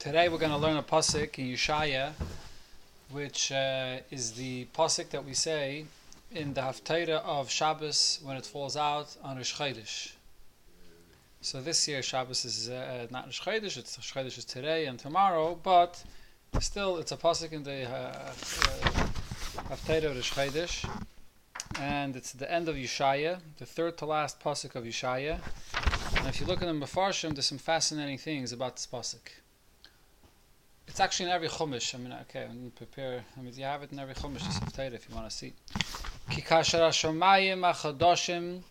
Today we're going to learn a pasuk in Yeshaya, which uh, is the pasuk that we say in the Haftarah of Shabbos when it falls out on Rosh Chodesh. So this year Shabbos is uh, not Rosh Chodesh, it's Rosh Chodesh is today and tomorrow, but still it's a pasuk in the uh, uh, Haftarah of Rosh Chodesh, and it's the end of Yeshaya, the third to last pasuk of Yeshaya. And if you look at the Mefarshim, there's some fascinating things about this pasuk. It's actually in every chumash. I mean, okay, I'm to prepare. I mean, you have it in every chumash, this Haftarah, if you want to see. Kikasher hashamayim achadoshim,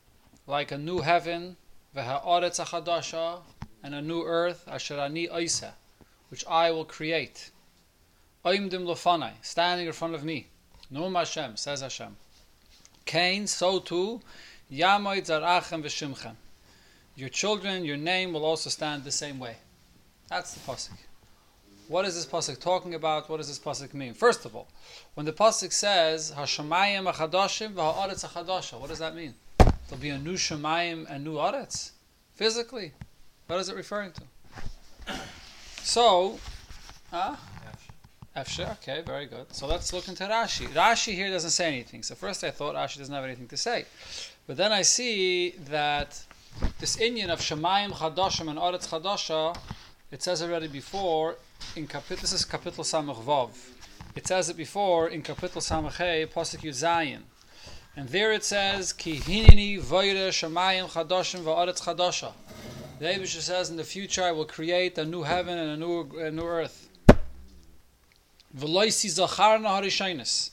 like a new heaven, v'ha'aretz achadosha, and a new earth, asher ani oisa, which I will create. Oimdim lofanai, standing in front of me. Num Hashem, says Hashem. Cain, so too, yamoid zarachem v'shimchem. Your children, your name will also stand the same way. That's the pasuk. What is this pasuk talking about? What does this pasuk mean? First of all, when the pasuk says Hashemayim achadoshim v'ha'aretz achadosha, what does that mean? There'll be a new shemayim and new aretz, physically. What is it referring to? So, huh? Efshe, okay, very good. So let's look into Rashi. Rashi here doesn't say anything. So first I thought Rashi doesn't have anything to say. But then I see that this inyan of Shemayim Chadoshim and Aretz Chadosha, it says already before in Kapit, this is Kapitel Samach Vav. It says it before in Kapitel Samach Hey, Pasuk Zayin. And there it says, Ki hinini voire Shemayim Chadoshim va'aretz Chadosha. The Abisha says, in the future I will create a new heaven and a new, a new earth. V'loisi zacharna harishainis.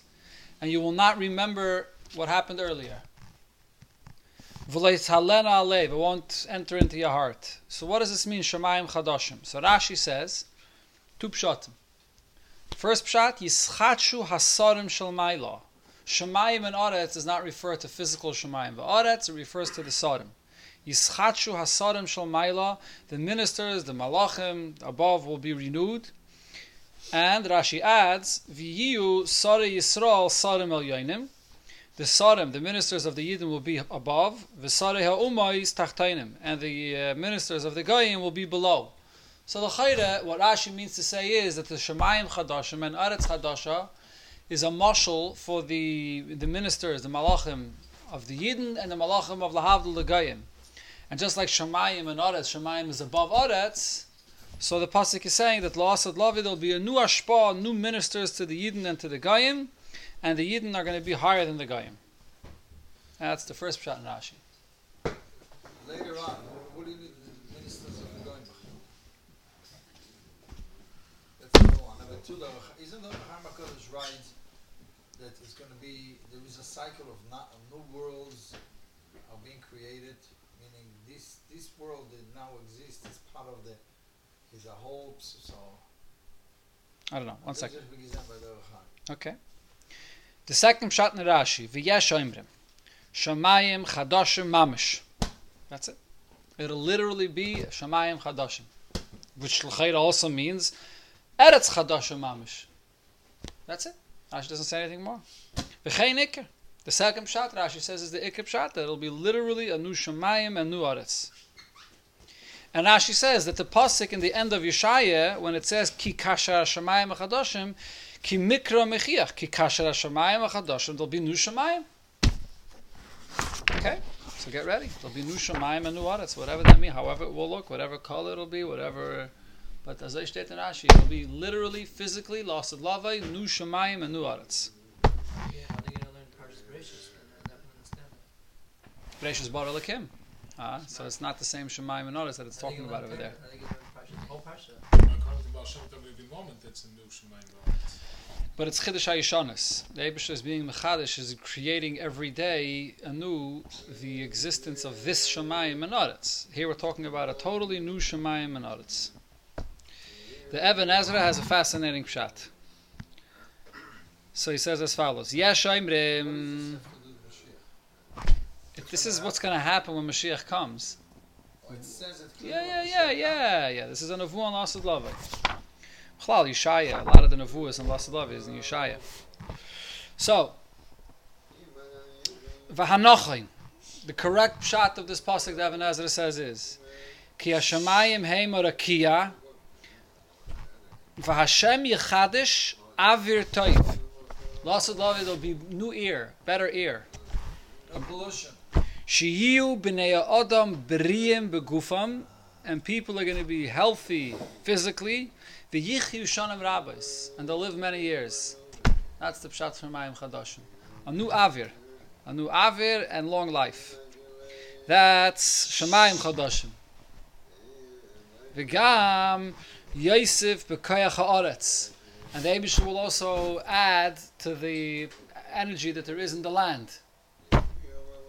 And you will not remember what happened earlier. V'lois halena alev. It won't enter into your heart. So what does this mean, Shemayim Chadoshim? So Rashi says, two pshatim. First pshat, Yischatshu hasarim shel maila. Shemayim and Aretz does not refer to physical Shemayim. But Aretz, it refers to the Sarim. Yischatshu hasarim shel maila. The ministers, the malachim above will be renewed. And Rashi adds, V'yiyu sari Yisrael sarim el yoinim. The sarim, the ministers of the Yidden will be above. V'sari ha'umayis tachtainim. And the uh, ministers of the Goyim will be below. So the Chayre, what Rashi means to say is that the Shemayim Chadashim and Aretz Chadasha is a mashal for the the ministers, the Malachim of the Yidden and the Malachim of the Goyim. And just like Shemayim and Aretz, Shemayim is above Aretz, so the pasuk is saying that La'asad Lavi there will be a new ashpa, new ministers to the Yidden and to the Goyim, and the Yidden are going to be higher than the Goyim. That's the first pshat in Rashi. Later on, what do you ministers of the Goyim? That's number one. Number the, isn't the Harmakodesh right that it's going to be, there is a cycle of, not, of new worlds are being created, meaning this this world that now exists is part of the, is a whole, so. I don't know. One second. This is begun by the Chai. Okay. The second pshat in Rashi, V'yesh oimrim, Shamayim Chadashim Mamish. That's it. It'll literally be Shamayim Chadashim, which also means Eretz Chadashim Mamish. That's it. Rashi doesn't say anything more. V'chein Iker. The second pshat, Rashi says, is the Iker pshat, that it'll be literally a new Shemayim and new Eretz. And Rashi says that the pasuk in the end of Yeshaya, when it says Ki Kashar Shamayim Chadashim, Ki Mikra Mechiach, Ki Kashar Shamayim Chadashim, there'll be new Shemayim. Okay, so get ready. There'll be new Shemayim and new Aretz, whatever that means, however it will look, whatever color it'll be, whatever. But as I state in Rashi, it'll be literally, physically, lost of lava, new shemayim, and new Aretz. Yeah, how they gonna learn Parshas Bereshis? And I understand. Bereshis Bar Elokim. Ah, so it's not the same shemayim and Aretz that it's talking about over there. How they gonna learn Parshas? The whole Parsha. According to Baal every moment it's a new Shemayim. But it's Chiddush HaYishanis. The Eibusha is being Mechadish, is creating every day anew the existence of this Shemayim and Aretz. Here we're talking about a totally new Shemayim and Aretz. The Ibn Ezra has a fascinating pshat. So he says as follows: Yesh Oimrim. If This is what's going to happen when Mashiach comes. It says it Yeah, yeah, yeah, yeah, yeah. This is a Nevu on Lasad Lava. Chlal, Yeshaya. A lot of the Nevuas in Lasad Lava is in Yeshaya. So, V'hanochin. The correct pshat of this pasuk that Ibn Ezra says is Ki Hashemayim heim V'Hashem yechadish avir toiv. Lasad love it'll be new ear, better ear. No pollution. Shiyu b'nei adam b'riyim begufam, and people are going to be healthy physically. V'yichyu shanim rabbis, and they'll live many years. That's the pshat from Mayim Chadashim. A new avir, a new avir and long life. That's Shemayim Chadashim. V'gam Yosef b'koyach ha'aretz. And the Abishur will also add to the energy that there is in the land.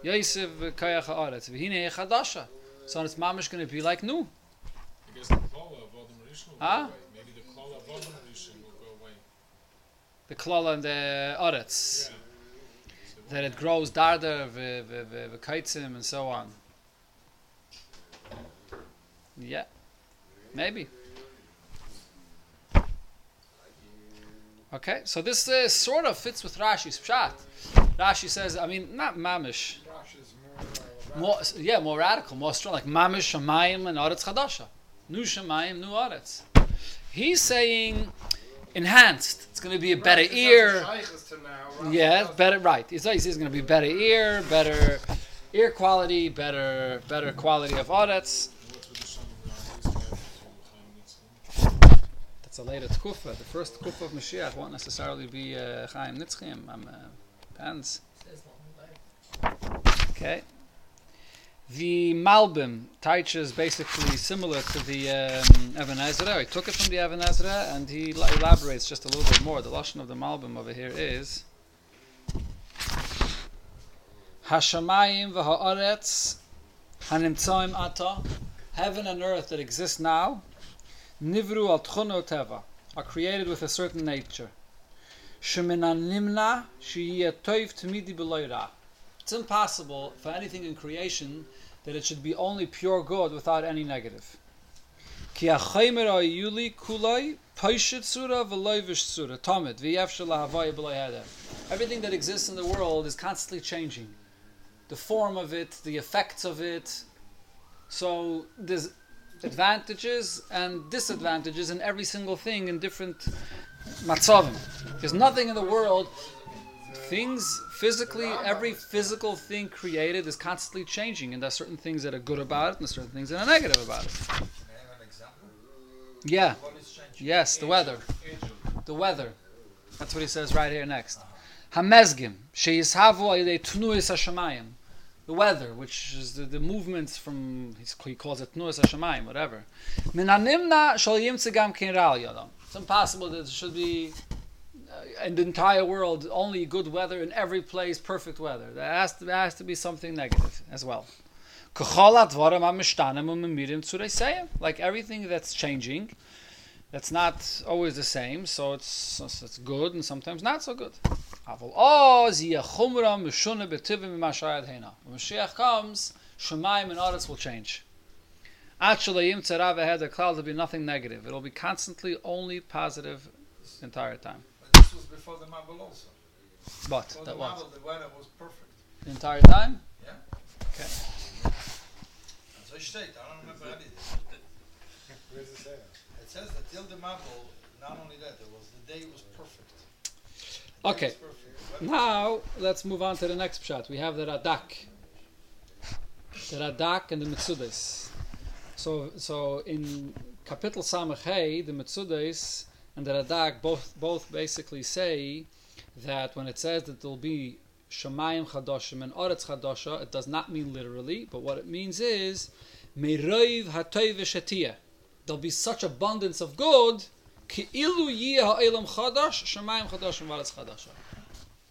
Yosef b'koyach ha'aretz. V'hine chadasha. So it's mamish going to be like new. I guess the Klala of Adam Rishon will Huh? go away. Maybe the Klala of Adam Rishon will go away. The klala and the aretz. Yeah. That it grows darder, v'kaitzim, and so on. Yeah. Maybe. Okay, so this uh, sort of fits with Rashi's pshat. Rashi says, I mean, not mamish. More. Yeah, more radical, more strong, like mamish shamayim and aretz chadasha. New shamayim, new aretz. He's saying enhanced. It's going to be a better ear. Yeah, better. Right. He's he's going to be better ear, better ear quality, better better quality of audits. what's with the Shalom Rav? He's together from Chaim That's a later tkufa. The first tkufa of Mashiach won't necessarily be uh, Chaim Nitzchim. Um, depends. Okay. The Malbim Taich is basically similar to the um, Evan. He took it from the Evan and he la- elaborates just a little bit more. The lashon of the Malbim over here is Hashamayim v'ha'aretz hanimtzaim ata Heaven and earth that exist now nivru al tchuno teva are created with a certain nature. It's impossible for anything in creation that it should be only pure good without any negative. Ki ayuli kulai paishit sura v'loy sura tamid v'yev shalahavai b'loy. Everything that exists in the world is constantly changing. The form of it, the effects of it. So there's advantages and disadvantages in every single thing in different matzavim. There's nothing in the world things physically every physical thing created is constantly changing and there's certain things that are good about it and certain things that are negative about it. May I have an example? yeah What is changing? yes the weather. The weather. That's what he says right here next. Hamezgim sheyishavu tnuis hashamayim the weather which is the, the movements from he calls it tnuis hashamayim whatever. It's impossible that there should be uh, in the entire world only good weather in every place perfect weather. There has to, there has to be something negative as well. Like everything that's changing that's not always the same so it's so it's good and sometimes not so good Aval oz yeh chumra mishuna b'tivim mimashayad heina when Mashiach comes Shemayim and Aretz will change Actually, Yim Tzarav had the cloud will be nothing negative. It'll be constantly only positive the entire time. But this was before the Mabul also. But Before that the was Mabul, the weather was perfect. the entire time. And so it steht, I don't remember how it is. Where does it say that? It says that till the Mabul, not only that, it was the day was perfect. Okay. Now let's move on to the next pshat. We have the Radak, the Radak and the Mitzudes. So, so in Kapitel Samach Hey, the Mitzudes and the Radak both both basically say that when it says that there'll be Shemayim Chadoshim and Oretz Chadosha, it does not mean literally, but what it means is Meiroiv. There'll be such abundance of good.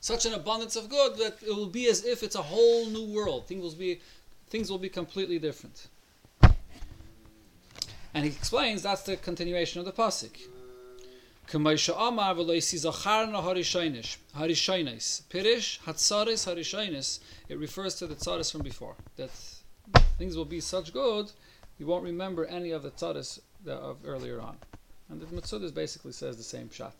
Such an abundance of good that it will be as if it's a whole new world. Things will be, things will be completely different. And he explains that's the continuation of the pasuk. K'maisha amar v'lo yisizacharna harishaynish harishaynis pirish hatzaris harishaynis. It refers to the tzaris from before that things will be such good you won't remember any of the tzaris of earlier on. And the Mitzvah basically says the same pshat.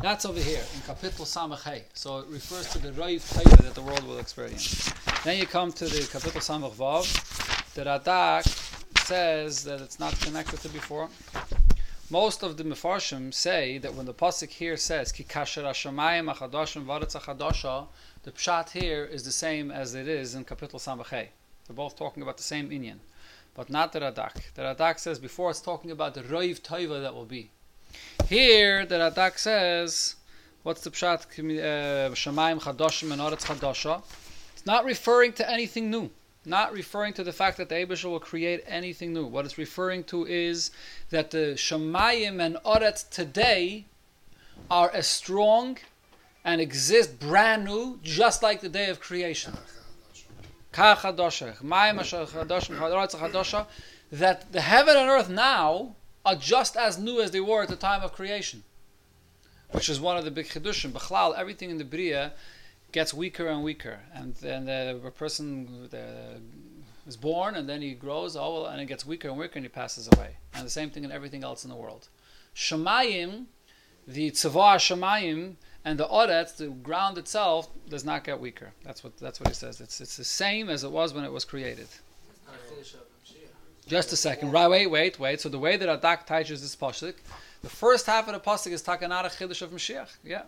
That's over here in Kapitel Samach. So it refers to the Raiv Taiva that the world will experience. Then you come to the Kapitel Samach Vav. The Radak says that it's not connected to before. Most of the Mefarshim say that when the pasuk here says "Ki kasher hashamayim achadoshim v'aretz achadosha," the pshat here is the same as it is in Kapitel Samachay. They're both talking about the same inyan, but not the Radak. The Radak says before it's talking about the roiv toiva that will be. Here, the Radak says, what's the pshat? uh, Shamayim chadoshim and aretz chadosha. It's not referring to anything new. Not referring to the fact that the Abishah will create anything new. What it's referring to is that the Shemayim and Oretz today are as strong and exist brand new, just like the day of creation. That the heaven and earth now are just as new as they were at the time of creation. Which is one of the big chidushim. Bechlal, everything in the Bria gets weaker and weaker, and then the, a person the, is born, and then he grows, oh, well, and it gets weaker and weaker, and he passes away. And the same thing in everything else in the world. Shemayim, the tzavah Shemayim, and the oretz, the ground itself, does not get weaker. That's what that's what he says. It's it's the same as it was when it was created. Just a second. Right, wait, wait, wait. So the way that Radak teaches this pasuk, the first half of the pasuk is takanara chiddush of Mashiach. Yeah.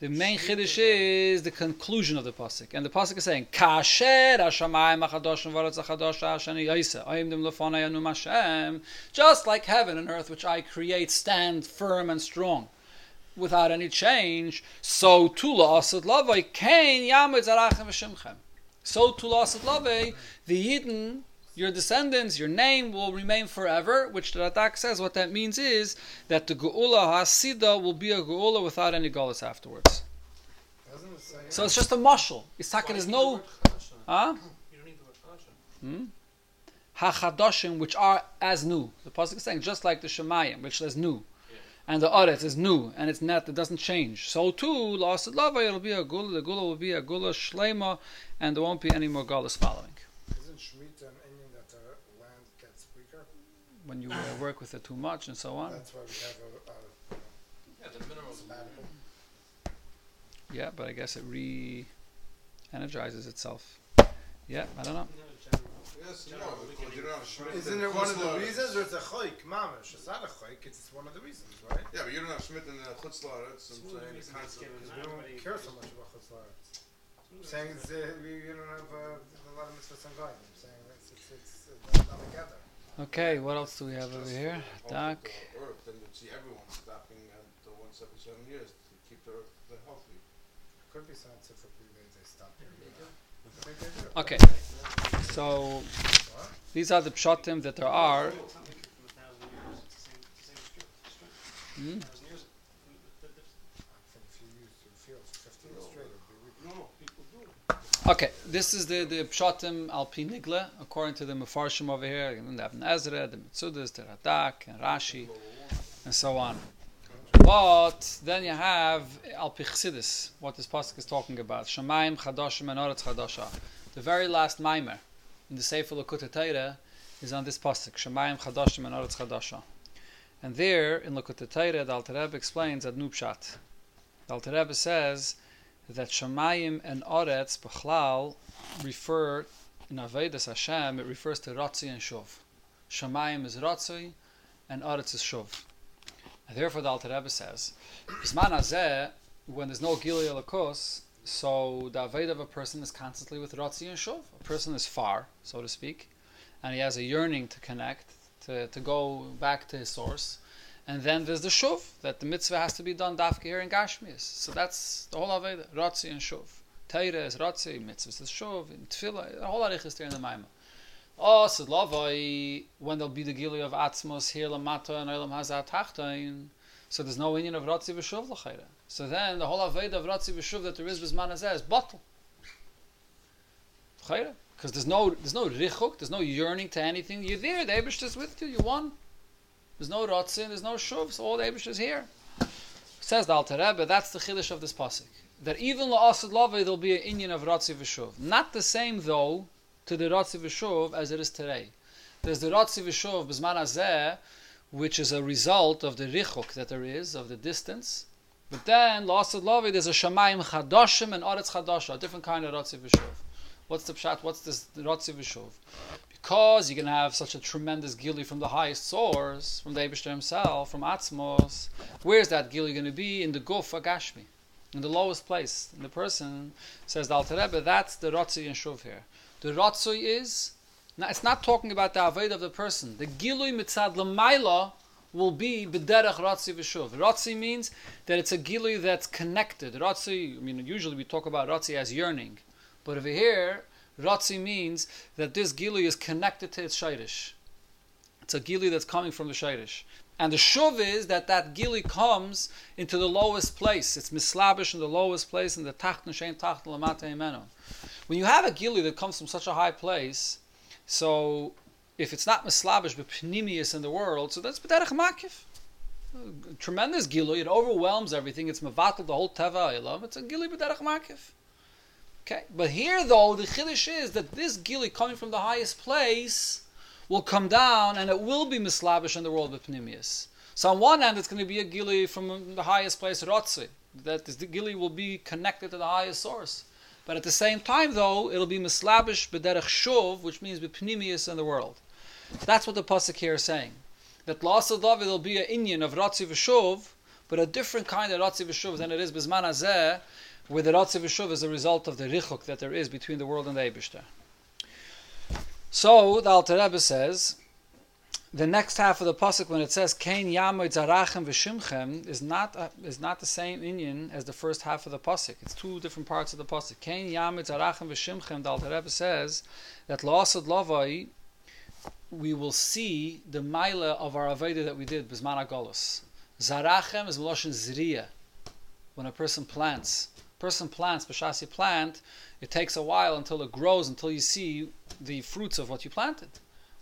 The main chiddush is the conclusion of the pasuk, and the pasuk is saying, "Kasher hashamayim achadoshim v'aretz achadosha shani yaisa ayim dem lefonay anu Hashem." Just like heaven and earth, which I create, stand firm and strong, without any change. So too la'asad lavei kain yamid zarachem v'shimchem. So too la'asad lavei the Yidden your descendants, your name will remain forever, which the Radak says what that means is that the Geula Hasida will be a Geula without any Golas afterwards. It? So it's just a mushal. Yitzhak is no. Huh? You don't need the word which are as new. The Pasuk is saying, just like the Shemayim, which is new. And the Aretz is new, and it's not, it doesn't change. So too, La'asid Lava, it'll be a Geula, the Geula will be a Geula Shlema, and there won't be any more Golas following. Isn't Shemitah an inyan that the land gets weaker? When you uh, work with it too much and so on. That's why we have a, a Yeah, the minerals. sabbatical. Yeah, but I guess it re energizes itself. Yeah, I don't know. Yes, no, because you don't have Schmidt Isn't it one of the reasons, or it's a choik, mamish? It's not a choik, it's one of the reasons, right? Yeah, but you don't have Schmidt and uh, Chutzlaretz, I'm saying the concept. Because we don't care so much about chutzlaretz. I'm saying it's, uh, we, we don't have uh, a lot of mitzvahs and goyim. I'm saying it's, it's, it's uh, not together. Okay, what else do we have over here? hope Doc. that the Earth, and you'd see everyone stopping at the one seventy-seven years to keep the earth uh, healthy. Could be scientifically they, they stop here. I think they do. Okay, so these are the pshatim that there are. Hmm? I think if you use your field for 15 years straight, it'd be weak. No, people do it. Okay, this is the the pshatim al nigla according to the mefarshim over here. And Ibn Ezra, the Mitzudas, the Radak, and Rashi, and so on. But then you have al pi what this pasuk is talking about. Shamayim chadoshim and oretz chadosha. The very last mimer in the Sefer Lakutei Torah is on this pasuk. Shamayim chadoshim and oretz chadosha. And there in Lakutei Torah, the Alter Rebbe explains at Nupshat. The Alter Rebbe says that Shamayim and Oretz Bechlal refer in Avedis Hashem. It refers to Ratzi and Shuv. Shamayim is Ratzi, and Oretz is Shuv. And therefore, the Alter Rebbe says, Bisman Hazeh, when there's no Gilui Elokos, so the Aved of a person is constantly with Ratzi and Shuv. A person is far, so to speak, and he has a yearning to connect, to, to go back to his source. And then there's the shuv that the mitzvah has to be done dafka here in Gashmias. So that's the whole aveda, ratzi and shuv. Teira is ratzi, mitzvah is shuv, in tefillah, the whole arich is there in the maimah. Oh, so lavai, when there'll be the gili of atzmos here lamata and olam hazat tachtain, so there's no union of ratzi v'shuv l'chayra. So then the whole aveda of ratzi v'shuv that there is hazeh is bottle. Because there's no, there's no richuk, there's no yearning to anything. You're there, the Abish is with you, you won. There's no Ratzin, there's no Shuv, so all the Abish is here. Says the Alter Rebbe, that's the Chiddush of this Pasuk. That even La'asad Lava, there'll be an inyan of Ratzi V'Shuv. Not the same, though, to the Ratzi V'Shuv as it is today. There's the Ratzi V'Shuv, B'zman Hazeh, which is a result of the Richuk that there is, of the distance. But then, La'asad Lava, there's a Shamayim Chadoshim and Aretz Chadosha, a different kind of Ratzi V'Shuv. What's the Pshat? What's this Ratzi V'Shuv? because you're going to have such a tremendous gili from the highest source, from the Eibishter himself, from Atzmos, where's that gili going to be? In the Guf Agashmi, in the lowest place. And the person says, the Alter Rebbe, that's the Rotzi and Shuv here. The Rotzi is, now it's not talking about the Aved of the person. The Gilui Mitzad Lamaila will be B'derech Rotzi V'Shuv. Rotzi means that it's a Gilui that's connected. Rotzi, I mean, usually we talk about Rotzi as yearning. But over here, Rotzi means that this Gilui is connected to its Shairish. It's a Gilui that's coming from the Shairish. And the Shuv is that that Gili comes into the lowest place. It's mislabish in the lowest place in the Tacht Shein Tacht Lamata Imenu. When you have a Gili that comes from such a high place, so if it's not mislabish but pnimius in the world, so that's b'derech makif. Tremendous Gili, it overwhelms everything. It's mevatel the whole teva ilam. It's a Gili b'derech makif. Okay, but here though the chiddush is that this Gili coming from the highest place will come down and it will be mislabish in the world with pnimius. So on one hand, it's going to be a gili from the highest place, Rotzi. That the gili will be connected to the highest source. But at the same time, though, it'll be mislabish b'derech shuv, which means b'pnimius in the world. That's what the pasuk here is saying. That la'asad David will be an inyan of Rotzi v'shuv, but a different kind of Rotzi v'shuv than it is b'zman hazeh, where the Rotzi v'shuv is a result of the richuk that there is between the world and the Eibishter. So the Alter Rebbe says, the next half of the pasuk when it says "Kain Yamoy Zarachem V'Shimchem" is not uh, is not the same inyan as the first half of the pasuk. It's two different parts of the pasuk. "Kain Yamoy Zarachem V'Shimchem." The Alter Rebbe says that La'asad Lavai, we will see the Maila of our Aveda that we did Bisman Agolus. Zarachem is Meloshin Zriya. When a person plants, person plants b'shasi plant, it takes a while until it grows until you see the fruits of what you planted.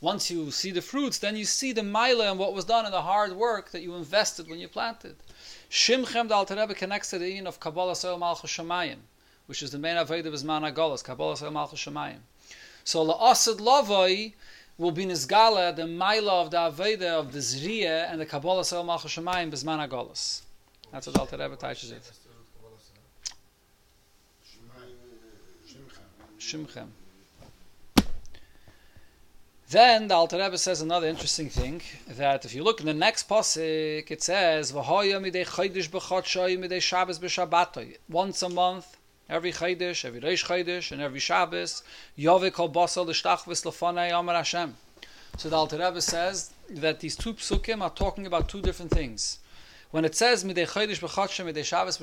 Once you see the fruits, then you see the mila and what was done and the hard work that you invested when you planted. Shimchem the Alter Rebbe connects to the in of Kabbalah Soil Malchus Shemayim, which is the main avodah of Zman Agolas, Kabbalah Soil Malchus Shemayim. So La'asad Lavoi will be Nizgala, the mila of the avodah of the Zriya and the Kabbalah Soil Malchus Shemayim Bizman Agolas. That's what Alter Rebbe teaches it. Shimchem. Then the Alter Rebbe says another interesting thing that if you look in the next pasuk, it says. Once a month, every chaydish, every reish chaydish, and every Shabbos, Yove kol basal l'shtachvis l'fanei Amar Hashem. So the Alter Rebbe says that these two psukim are talking about two different things. When it says midei chaydish b'chodshay midei Shabbos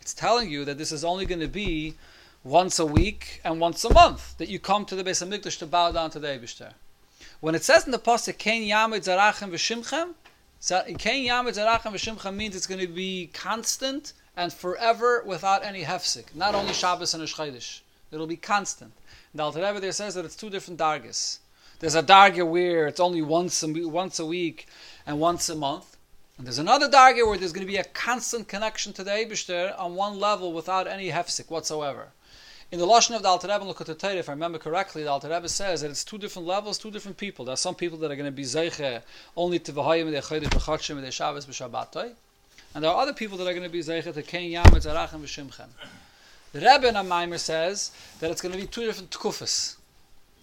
it's telling you that this is only going to be once a week and once a month that you come to the Beis Hamikdash to bow down to the Eibishter. When it says in the pasuk "Ken Yamid Zarachem V'Shimchem," "Ken Yamid Zarachem V'Shimchem" means it's going to be constant and forever without any hefsik. Not only Shabbos and Chodesh. It'll be constant. The Alter Rebbe there says that it's two different dargas. There's a darga where it's only once a, once a week and once a month. And there's another darga where there's going to be a constant connection to the Eibishter on one level without any hefsik whatsoever. In the Lashon of the Alter Rebbe, look at the Torah, if I remember correctly, the Alter Rebbe says that it's two different levels, two different people. There are some people that are going to be Zeiche only to V'hayim, Chodesh, V'chadshim, V'dei Shabbos, V'shabbatoi. And there are other people that are going to be Zeiche to Ken Yam, Tzarachem, V'shimchem. The Rebbe in Amaimer says that it's going to be two different tkufas.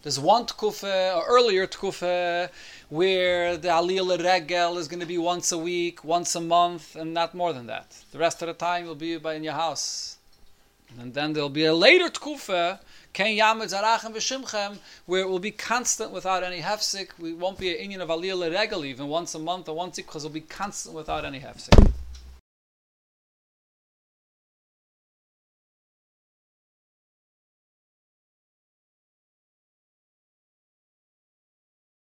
There's one tkufa, or earlier tkufa, where the Aliyah Regel is going to be once a week, once a month, and not more than that. The rest of the time you'll be by in your house, and then there'll be a later tkufa, Ken Yamid Zarachem V'Shimchem, where it will be constant without any hefsik. We won't be an inyan of Aliyah Regel even once a month or once a because it'll be constant without any hefsik.